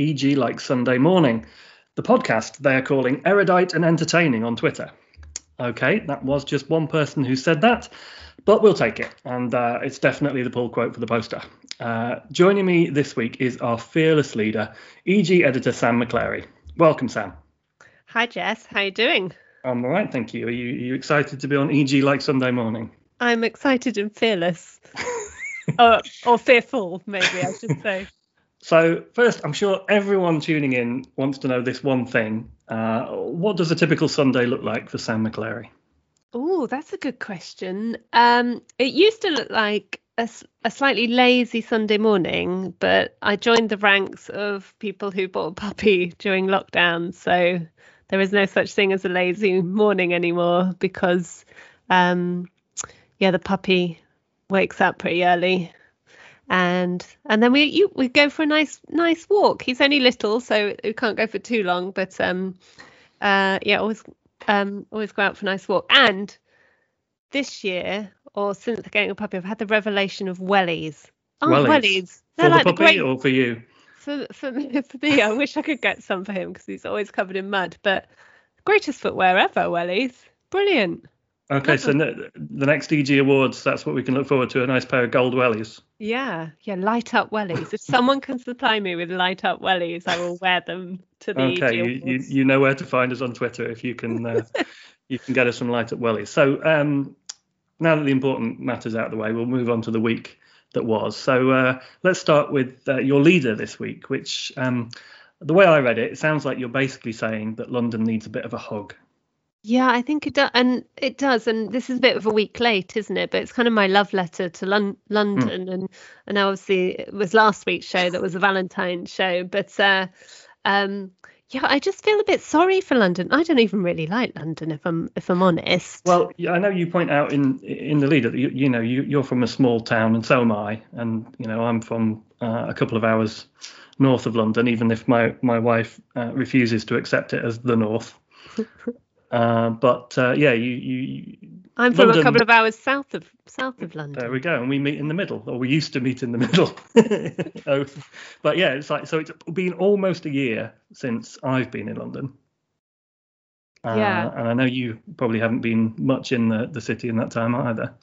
EG Like Sunday Morning, the podcast they are calling erudite and entertaining on Twitter. Okay, that was just one person who said that, but we'll take it, and uh, it's definitely the pull quote for the poster. Uh, joining me this week is our fearless leader, EG editor Sam McClary. Welcome, Sam. Hi, Jess. How you doing? I'm all right, thank you. Are you, are you excited to be on EG Like Sunday Morning? I'm excited and fearless. or, or fearful, maybe I should say. So, first, I'm sure everyone tuning in wants to know this one thing. Uh, what does a typical Sunday look like for Sam McClary? Oh, that's a good question. Um, it used to look like a, a, slightly lazy Sunday morning, but I joined the ranks of people who bought a puppy during lockdown. So there is no such thing as a lazy morning anymore because, um, yeah, the puppy wakes up pretty early and and then we you, we go for a nice nice walk. He's only little, so we can't go for too long. But um, uh, yeah, always um always go out for a nice walk. And this year, or since getting a puppy, I've had the revelation of wellies. Oh, wellies. wellies. They're for like the puppy great, or for you? For for me, for me, I wish I could get some for him because he's always covered in mud. But greatest footwear ever, wellies. Brilliant. Okay, so the next EG Awards, that's what we can look forward to a nice pair of gold wellies. Yeah, yeah, light up wellies. if someone can supply me with light up wellies, I will wear them to the okay, EG Awards. You, you, you know where to find us on Twitter if you can uh, you can get us some light up wellies. So um, now that the important matters out of the way, we'll move on to the week that was. So uh, let's start with uh, your leader this week, which um, the way I read it, it sounds like you're basically saying that London needs a bit of a hug. Yeah, I think it does, and it does. And this is a bit of a week late, isn't it? But it's kind of my love letter to Lon- London, mm. and and obviously it was last week's show that was a Valentine's show. But uh, um, yeah, I just feel a bit sorry for London. I don't even really like London, if I'm if I'm honest. Well, I know you point out in in the leader that you, you know you you're from a small town, and so am I, and you know I'm from uh, a couple of hours north of London, even if my my wife uh, refuses to accept it as the north. Uh, but uh, yeah, you, you. I'm from London, a couple of hours south of south of London. There we go, and we meet in the middle, or we used to meet in the middle. oh, but yeah, it's like so. It's been almost a year since I've been in London. Uh, yeah, and I know you probably haven't been much in the the city in that time either.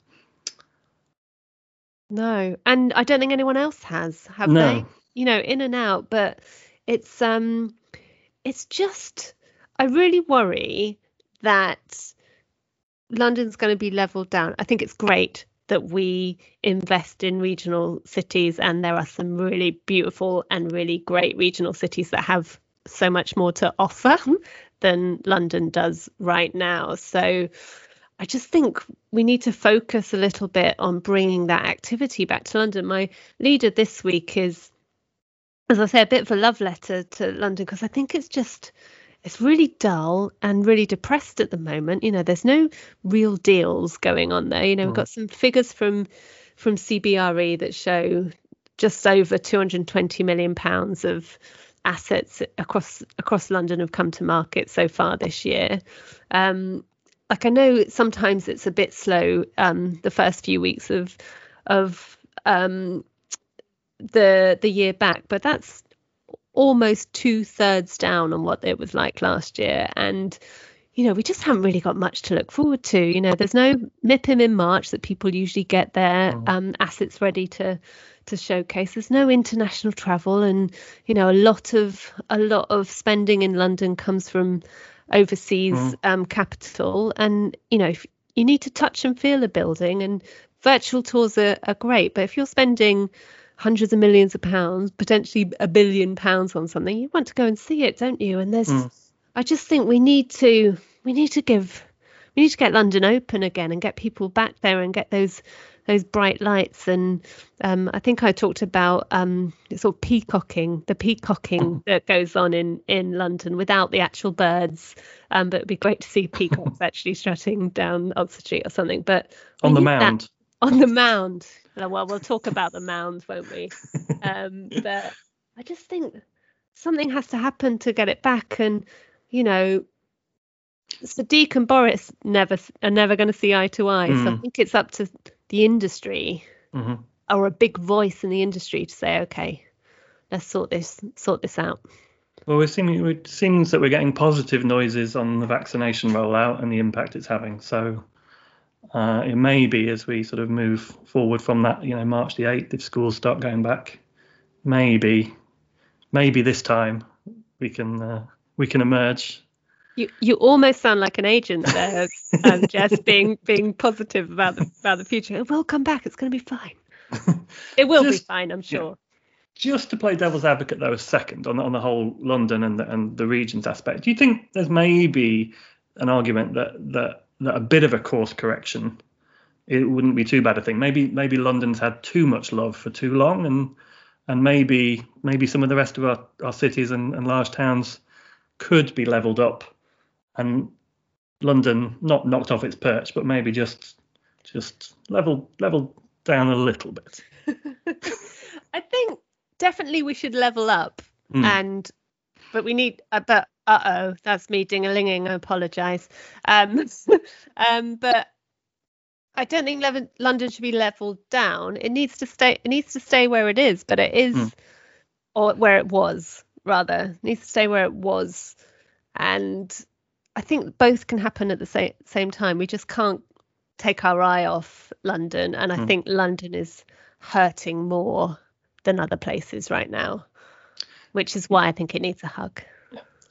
No, and I don't think anyone else has. Have no. they? You know, in and out, but it's um, it's just I really worry that London's going to be leveled down. I think it's great that we invest in regional cities, and there are some really beautiful and really great regional cities that have so much more to offer than London does right now. So I just think we need to focus a little bit on bringing that activity back to London. My leader this week is, as I say, a bit of a love letter to London because I think it's just it's really dull and really depressed at the moment. You know, there's no real deals going on there. You know, we've got some figures from from CBRE that show just over 220 million pounds of assets across across London have come to market so far this year. Um, like I know sometimes it's a bit slow um, the first few weeks of of um, the the year back, but that's almost two thirds down on what it was like last year. And, you know, we just haven't really got much to look forward to. You know, there's no MIPIM in March that people usually get their mm. um, assets ready to to showcase. There's no international travel, and you know, a lot of a lot of spending in London comes from overseas mm. um, capital. And you know, you need to touch and feel a building, and virtual tours are, are great. But if you're spending hundreds of millions of pounds, potentially a billion pounds on something, you want to go and see it, don't you? And there's, mm. I just think we need to, we need to give, we need to get London open again and get people back there and get those those bright lights and um, I think I talked about um, sort of peacocking, the peacocking mm. that goes on in in London without the actual birds. Um, but it'd be great to see peacocks actually strutting down Oxford Street or something. But on the mound. That, on the mound. Well, we'll talk about the mound, won't we? Um, but I just think something has to happen to get it back. And you know, Sadiq and Boris never are never going to see eye to eye. Mm. So I mm. think it's up to the industry mm-hmm. or a big voice in the industry to say, okay, let's sort this sort this out. Well, we're seeming, it seems that we're getting positive noises on the vaccination rollout and the impact it's having. So uh, it may be as we sort of move forward from that, you know, March the 8th, if schools start going back, maybe, maybe this time we can uh, we can emerge. You you almost sound like an agent there, um, Jess, being being positive about the about the future. It will come back. It's going to be fine. It will Just, be fine, I'm sure. Yeah just to play devil's advocate though a second on the, on the whole London and the, and the regions aspect, do you think there's maybe an argument that that a bit of a course correction it wouldn't be too bad a thing. Maybe maybe London's had too much love for too long, and and maybe maybe some of the rest of our, our cities and, and large towns could be levelled up, and London not knocked off its perch, but maybe just just level level down a little bit. I think definitely we should level up mm. and but we need uh, but uh-oh that's me ding-a-linging i apologize um um but i don't think Le- london should be leveled down it needs to stay it needs to stay where it is but it is mm. or where it was rather it needs to stay where it was and i think both can happen at the same same time we just can't take our eye off london and i mm. think london is hurting more than other places right now, which is why I think it needs a hug.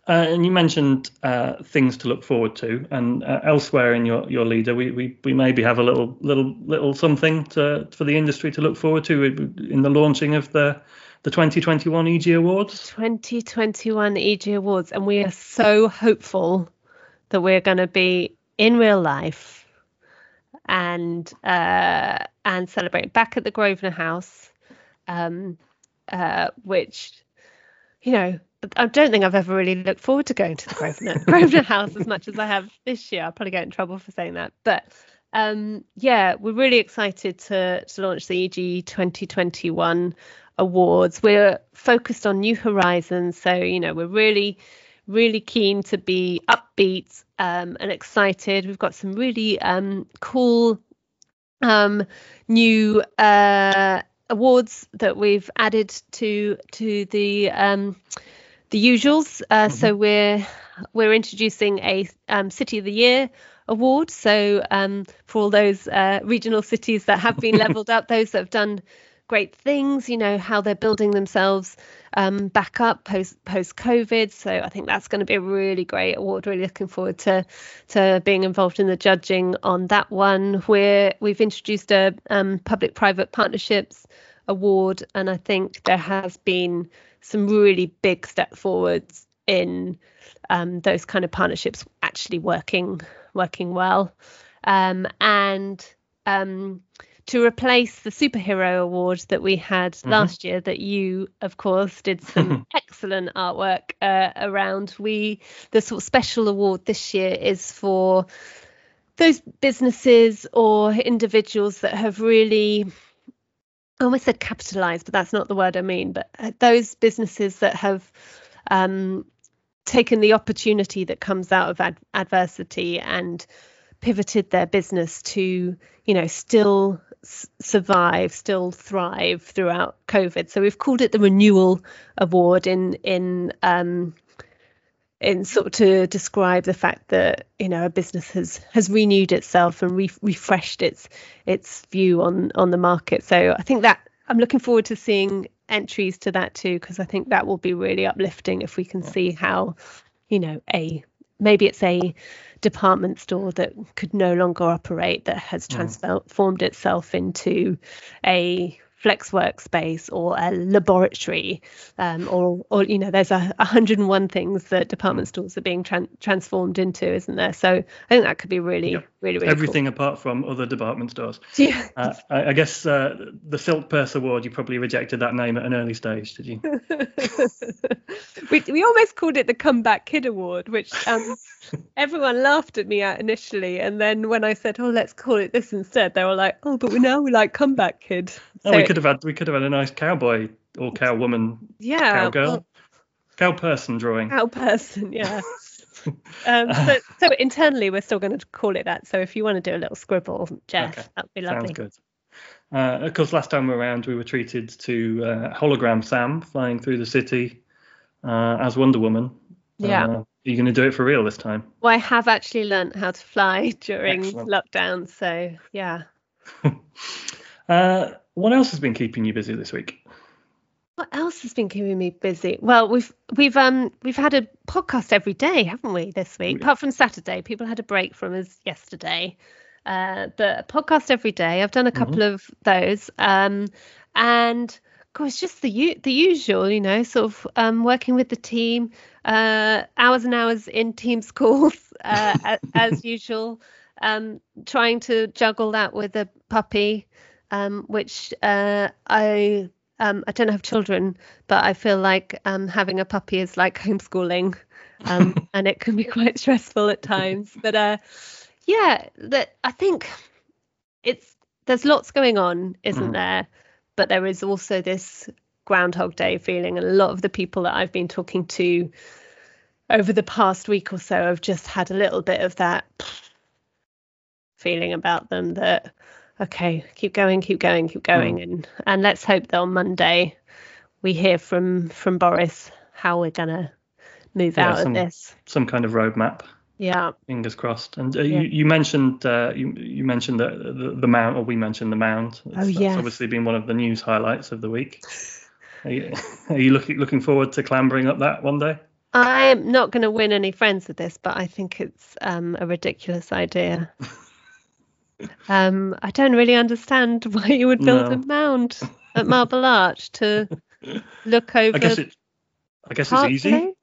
Uh, and you mentioned uh, things to look forward to, and uh, elsewhere in your, your leader, we, we, we maybe have a little little little something to for the industry to look forward to in the launching of the the 2021 EG Awards. 2021 EG Awards, and we are so hopeful that we're going to be in real life and uh, and celebrate back at the Grosvenor House um, uh, which, you know, I don't think I've ever really looked forward to going to the Grosvenor, Grosvenor House as much as I have this year. I'll probably get in trouble for saying that, but um, yeah, we're really excited to to launch the EG 2021 awards. We're focused on new horizons, so you know we're really really keen to be upbeat um, and excited. We've got some really um, cool um, new uh, awards that we've added to to the um, the usuals. Uh, mm-hmm. So we're we're introducing a um, City of the Year award. So um, for all those uh, regional cities that have been leveled up, those that have done great things, you know how they're building themselves um, back up post post COVID. So I think that's going to be a really great award. Really looking forward to to being involved in the judging on that one. We're we've introduced a um, public private partnerships award, and I think there has been some really big step forwards in um, those kind of partnerships actually working working well. Um, and um, to replace the superhero award that we had mm-hmm. last year that you of course did some excellent artwork uh, around we the sort of special award this year is for those businesses or individuals that have really I almost said capitalized but that's not the word I mean but uh, those businesses that have um, taken the opportunity that comes out of ad- adversity and pivoted their business to you know still survive, still thrive throughout COVID. So we've called it the Renewal Award in in um, in sort of to describe the fact that you know a business has has renewed itself and re- refreshed its its view on on the market. So I think that I'm looking forward to seeing entries to that too because I think that will be really uplifting if we can see how you know a maybe it's a department store that could no longer operate that has mm. transformed itself into a flex workspace or a laboratory um, or or you know there's a 101 things that department stores are being tran- transformed into isn't there so i think that could be really yeah. Really really everything cool. apart from other department stores yeah uh, I, I, guess uh, the silk purse award you probably rejected that name at an early stage did you we, we almost called it the comeback kid award which um, everyone laughed at me at initially and then when i said oh let's call it this instead they were like oh but we now we like comeback kid oh, so, we could have had we could have had a nice cowboy or cow woman, yeah, cowgirl, well, cow person drawing. Cow person, yeah. Um, so, so, internally, we're still going to call it that. So if you want to do a little scribble, Jeff, okay. that'd be lovely. Sounds good. Uh, of course, last time around we were treated to uh, hologram Sam flying through the city uh, as Wonder Woman. Yeah. Uh, are you going to do it for real this time? Well, I have actually learnt how to fly during Excellent. lockdown, so yeah. Uh, what else has been keeping you busy this week? What else has been keeping me busy? Well, we've we've um we've had a podcast every day, haven't we, this week? We- Apart from Saturday, people had a break from us yesterday. Uh, but a podcast every day. I've done a couple of those. Um, and of course, just the u- the usual, you know, sort of um, working with the team, uh, hours and hours in Teams calls, uh, a- as usual. Um, trying to juggle that with a puppy, um, which uh, I um, I don't have children, but I feel like um, having a puppy is like homeschooling, um, and it can be quite stressful at times. But uh, yeah, that I think it's there's lots going on, isn't Mhm. there? But there is also this Groundhog Day feeling, and a lot of the people that I've been talking to over the past week or so have just had a little bit of that feeling about them that okay keep going keep going keep going and and let's hope that on monday we hear from from boris how we're gonna move Yeah, out some- of this Some kind of roadmap. yeah Fingers crossed. And uh, Yeah. you, you mentioned uh, you you mentioned the, the the mound, or we mentioned the mound. That's, that's Oh, yes. obviously been one of the news highlights of the week. Are you, are you looking looking forward to clambering up that one day? i'm not going to win any friends with this but i think it's um a ridiculous idea um i don't really understand why you would build a mound at marble arch to look over I guess it. I guess it's easy.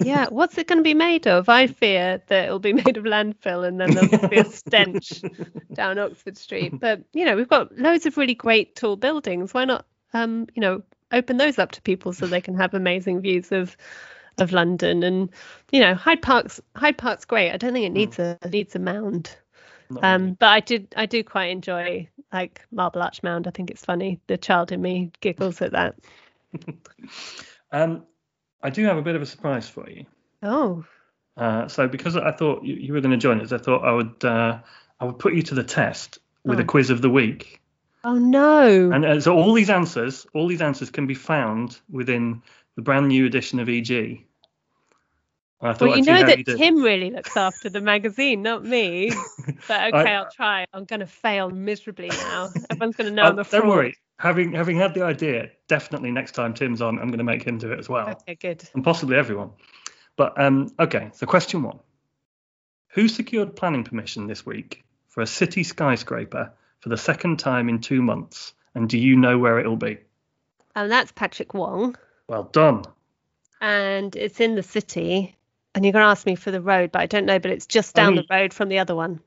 Yeah, what's it going to be made of? I fear that it'll be made of landfill and then there'll be a stench down Oxford Street. But you know, we've got loads of really great tall buildings. Why not, um, you know, open those up to people so they can have amazing views of of London? And you know, Hyde Park's Hyde Park's great. I don't think it needs a needs a mound. Really. Um, but I did I do quite enjoy like Marble Arch Mound. I think it's funny. The child in me giggles at that. Um, I do have a bit of a surprise for you. Oh, Uh, so because I thought you, you were going to join us, I thought I would uh, I would put you to the test with a Oh. quiz of the week. oh no. And uh, so all these answers, all these answers can be found within the brand new edition of EG. I thought Well, you know that you. Tim really looks after the magazine, not me. But okay, I- I'll try. I'm going to fail miserably now. Everyone's going to know Uh, I'm a fraud. don't worry. Having having had the idea, definitely next time Tim's on, I'm going to make him do it as well, Okay, good. and possibly everyone. But um, okay. So question one: Who secured planning permission this week for a city skyscraper for the second time in two months? And do you know where it'll be? And that's Patrick Wong, Well done. and it's in the city. And you're going to ask me for the road, but I don't know. But it's just down the road from the other one.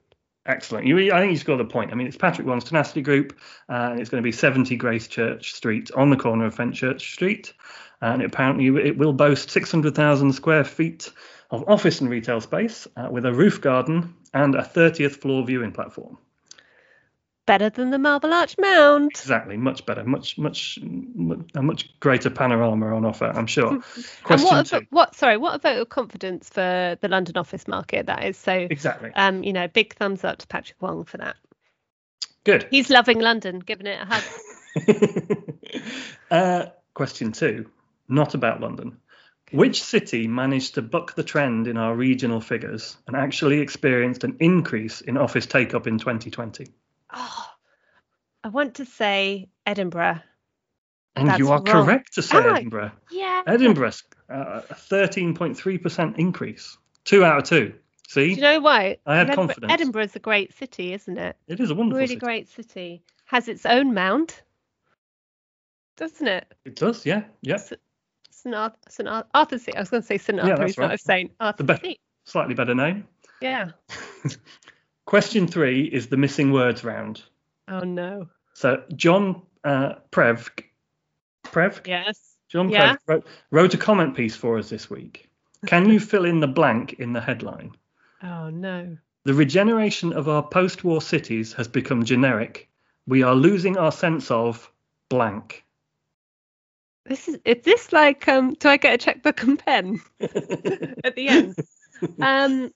Excellent. You, I think you've scored the point. I mean, it's Patrick Wong's Tenacity Group, uh, and it's going to be 70 Gracechurch Street on the corner of Fenchurch Street. And apparently, it will boast 600,000 square feet of office and retail space uh, with a roof garden and a 30th floor viewing platform. Better than the Marble Arch Mound. Exactly, much better, much, much, mu- a much greater panorama on offer, I'm sure. Question what, two. what? Sorry, what a vote of confidence for the London office market that is. So, Exactly. um, you know, big thumbs up to Patrick Wong for that. Good. He's loving London, giving it a hug. uh, question two, not about London. Which city managed to buck the trend in our regional figures and actually experienced an increase in office take up in 2020? Oh, I want to say Edinburgh. And That's you are wrong. correct to say I? Edinburgh. Yeah. Edinburgh's uh, a 13.3% increase. Two out of two. See, Do you know why? I had Edinburgh, confidence. Edinburgh's a great city, isn't it? it is a wonderful Really city. great city. Has its own mound, doesn't it? It does, yeah, yeah. St. Arthur, St. Arthur's Seat. I was going to say St. Yeah, Arthur. that's He's not right. Arthur's best- Slightly better name. Yeah. Question three is the missing words round. Oh no. So John uh, Prev, Prev, Yes. John Yeah. Prev wrote, wrote a comment piece for us this week. Can you fill in the blank in the headline? Oh no. The regeneration of our post-war cities has become generic. We are losing our sense of blank. This is. Is this like? Um. Do I get a checkbook and pen at the end? Um.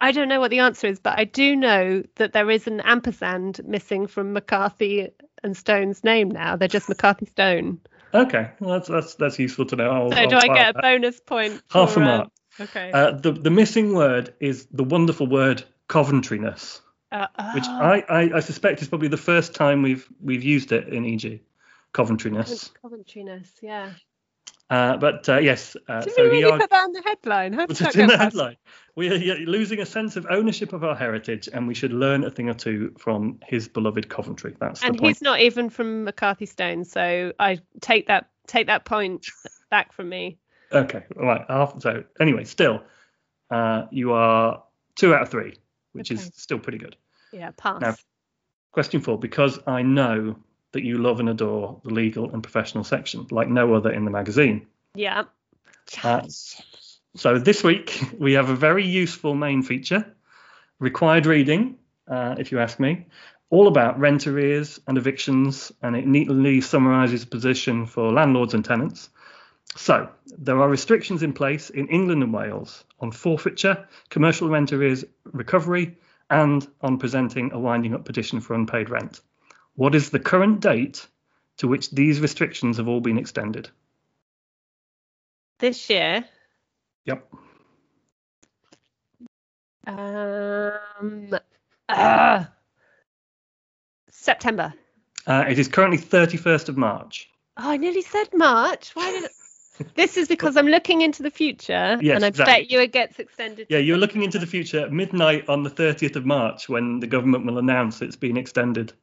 I don't know what the answer is, but I do know that there is an ampersand missing from McCarthy and Stone's name now. They're just McCarthy Stone. Okay, well, that's that's that's useful to know. I'll, so I'll do I get a bonus point? Half for, a um, mark. Okay. Uh, the the missing word is the wonderful word Coventryness, Uh, which oh, I, I I suspect is probably the first time we've we've used it in EG. Coventryness. Coventryness, yeah. Uh, but uh, yes, uh, so we really are... put that in the headline? How did that in the past? headline? We are losing a sense of ownership of our heritage, and we should learn a thing or two from his beloved Coventry. That's And the point. he's not even from McCarthy Stone, so I take that take that point back from me. Okay, all right. So anyway, still, uh, you are two out of three, which is still pretty good. Yeah, pass. Now- Question four: Because I know that you love and adore the legal and professional section like no other in the magazine. yeah. Uh, so this week we have a very useful main feature, required reading, uh, if you ask me, all about rent arrears and evictions, and it neatly summarises the position for landlords and tenants. So there are restrictions in place in England and Wales on forfeiture, commercial rent arrears recovery, and on presenting a winding up petition for unpaid rent. What is the current date to which these restrictions have all been extended? This year, Yep. um, uh, September. Uh, it is currently 31st of March. Oh, I nearly said March. Why did it? This is because I'm looking into the future, Yes, and I exactly. bet you it gets extended. Yeah, you're looking into the future at midnight on the 30th of March when the government will announce it's been extended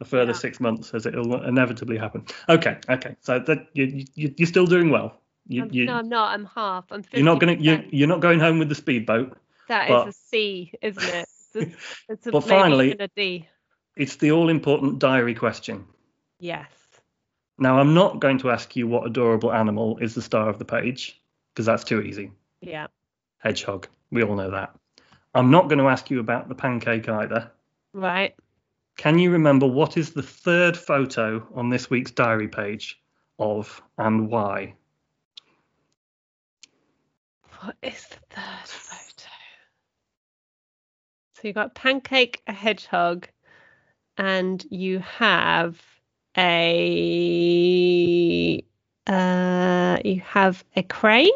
a further Yeah. six months, as it will inevitably happen. Okay, okay. So that you, you, you're still doing well. You, I'm, you, no, I'm not. I'm half. I'm 50%. you're not gonna you, you're not going home with the speedboat. That is but- a C, isn't it? It's a, it's a But finally- a D. It's the all-important diary question. Yes. Now, I'm not going to ask you what adorable animal is the star of the page because that's too easy. Yeah. Hedgehog. We all know that. I'm not going to ask you about the pancake either. Right. Can you remember what is the third photo on this week's diary page of and why? What is the third photo? So you got pancake, a hedgehog, and you have a uh you have a crane.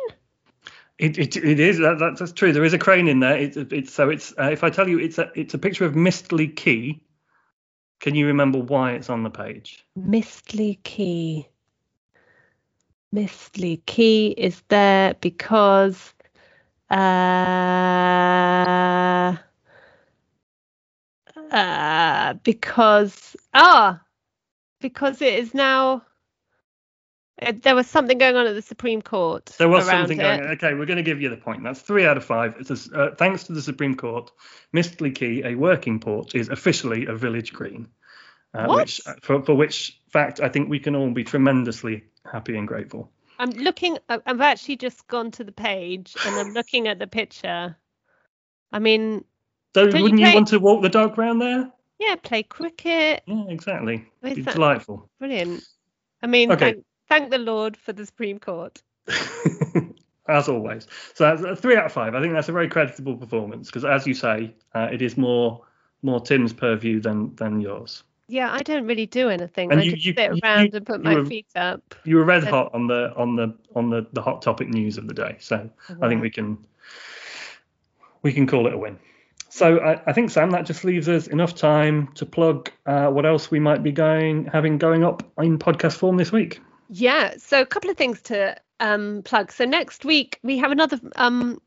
It, it, it is that, that's, that's true. There is a crane in there. It's it's so it's uh, if I tell you it's a it's a picture of Mistley Quay. Can you remember why it's on the page? Mistley Quay. Mistley Quay is there because uh, uh, because ah because it is now there was something going on at the Supreme Court. There was something it. going. Okay, we're going to give you the point. That's three out of five. It's a uh, thanks to the Supreme Court, Mistley Quay, a working port, is officially a village green. Uh? Which, for, for which fact I think we can all be tremendously happy and grateful. I'm looking. I've actually just gone to the page and I'm looking at the picture. I mean, So you wouldn't you, play- want to walk the dog round there? yeah, play cricket. Yeah, exactly. Be delightful. Brilliant. I mean, Okay. thank, thank the Lord for the Supreme Court. as always. So that's a three out of five. I think that's a very creditable performance because, as you say, uh, it is more more Tim's purview than than yours. Yeah, I don't really do anything. And I you- just you- sit you- around you- and put my were- feet up. You were red Uh, hot on the on the on the the hot topic news of the day, so I think we can we can call it a win. So I, I think Sam, that just leaves us enough time to plug uh, what else we might be going having going up in podcast form this week. Yeah, so a couple of things to um, plug. So next week we have another um,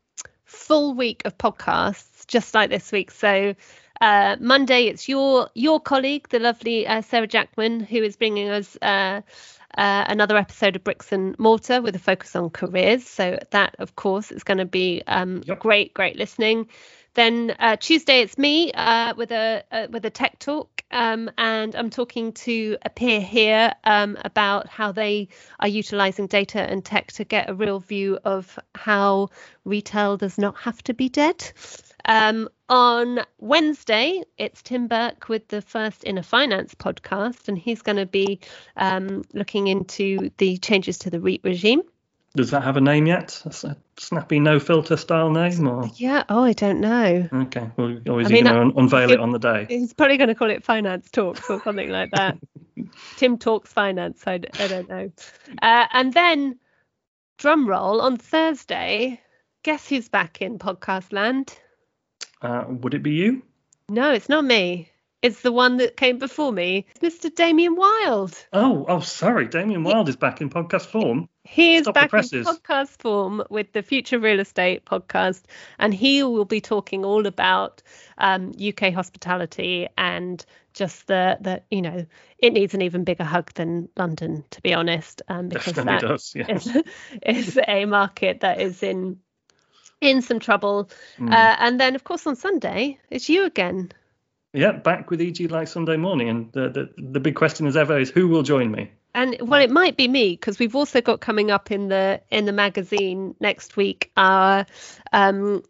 full week of podcasts, just like this week. So uh, Monday it's your your colleague, the lovely uh, Sarah Jackman, who is bringing us uh, uh, another episode of Bricks and Mortar with a focus on careers. So that, of course, is going to be um, Yep. great, great listening. Then uh, Tuesday it's me uh, with a uh, with a tech talk, um, and I'm talking to a peer here um, about how they are utilizing data and tech to get a real view of how retail does not have to be dead. Um, on Wednesday, it's Tim Burke with the first Inner Finance podcast, and he's going to be um, looking into the changes to the REIT regime. Does that have a name yet? A snappy no filter style name or? Yeah. Oh, I don't know. Okay. Well, always I mean, going to unveil it on the day. He's probably going to call it finance talks or something like that. Tim talks finance. I, I don't know. Uh, and then, drum roll on Thursday. Guess who's back in podcast land? Uh, would it be you? No, it's not me. It's the one that came before me, Mr. Damian Wild. Oh, oh, sorry. Damian Wild is back in podcast form. He is Stop back in podcast form with the Future Real Estate podcast, and he will be talking all about um, UK hospitality and just the the you know it needs an even bigger hug than London, to be honest, um, because Definitely that does, yes. is, is a market that is in in some trouble. Mm. Uh, and then, of course, on Sunday, it's you again. Yeah, back with EG like Sunday morning. And the, the, the big question as ever is who will join me? And well, it might be me because we've also got coming up in the in the magazine next week our um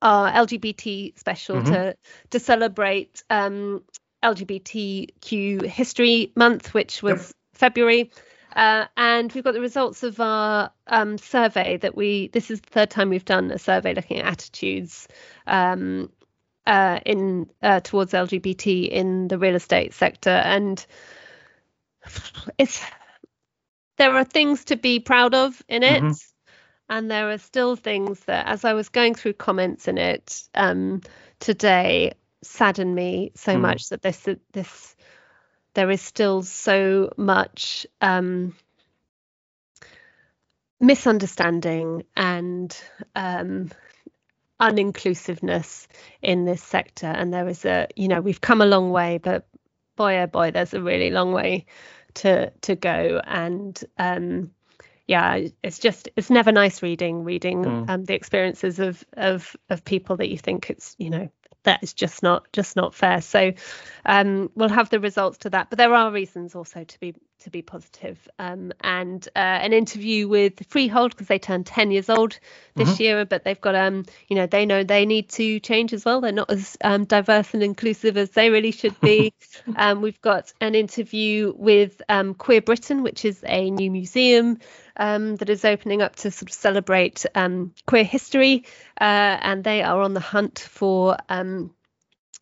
our LGBT special mm-hmm. to to celebrate um LGBTQ History Month, which was yep. February. Uh, and we've got the results of our um, survey that we. This is the third time we've done a survey looking at attitudes um, uh, in uh, towards LGBT in the real estate sector, and it's there are things to be proud of in it. Mm-hmm. And there are still things that, as I was going through comments in it um, today, sadden me so mm. much that this this there is still so much um, misunderstanding and um, uninclusiveness in this sector. And there is a, you know, we've come a long way, but boy, oh boy, there's a really long way to to go. And um, yeah, it's just it's never nice reading reading mm. um, the experiences of of of people that you think it's you know that is just not just not fair. So um, we'll have the results to that. But there are reasons also to be to be positive. Um, and uh, an interview with Freehold because they turned 10 years old this mm-hmm. year, but they've got um you know they know they need to change as well. They're not as um, diverse and inclusive as they really should be. um, we've got an interview with um, Queer Britain, which is a new museum um, that is opening up to sort of celebrate um, queer history, uh, and they are on the hunt for um,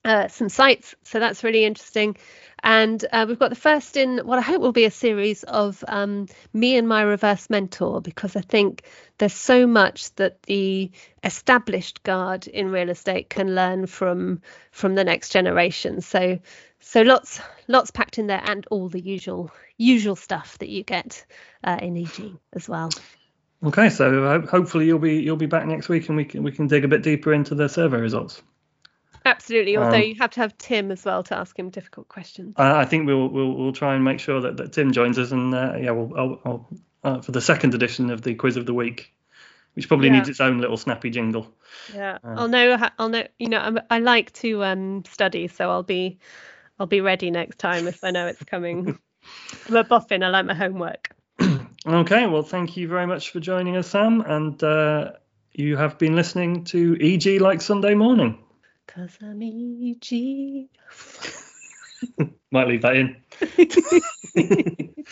uh, some sites. So that's really interesting. And uh, we've got the first in what I hope will be a series of um, me and my reverse mentor, because I think there's so much that the established guard in real estate can learn from from the next generation. So so lots lots packed in there, and all the usual usual stuff that you get uh, in EG as well. Okay, so uh, hopefully you'll be you'll be back next week, and we can we can dig a bit deeper into the survey results. Absolutely. Although um, you have to have Tim as well to ask him difficult questions. I, I think we'll, we'll we'll try and make sure that, that Tim joins us, and uh, yeah, we'll I'll, I'll, uh, for the second edition of the quiz of the week, which probably yeah. needs its own little snappy jingle. Yeah, uh, I'll know. I'll know. You know, I'm, i like to um, study, so I'll be I'll be ready next time if I know it's coming. I'm a boffin. I like my homework. okay. Well, thank you very much for joining us, Sam, and uh, you have been listening to EG like Sunday morning. Cause I'm EG. Might leave that in.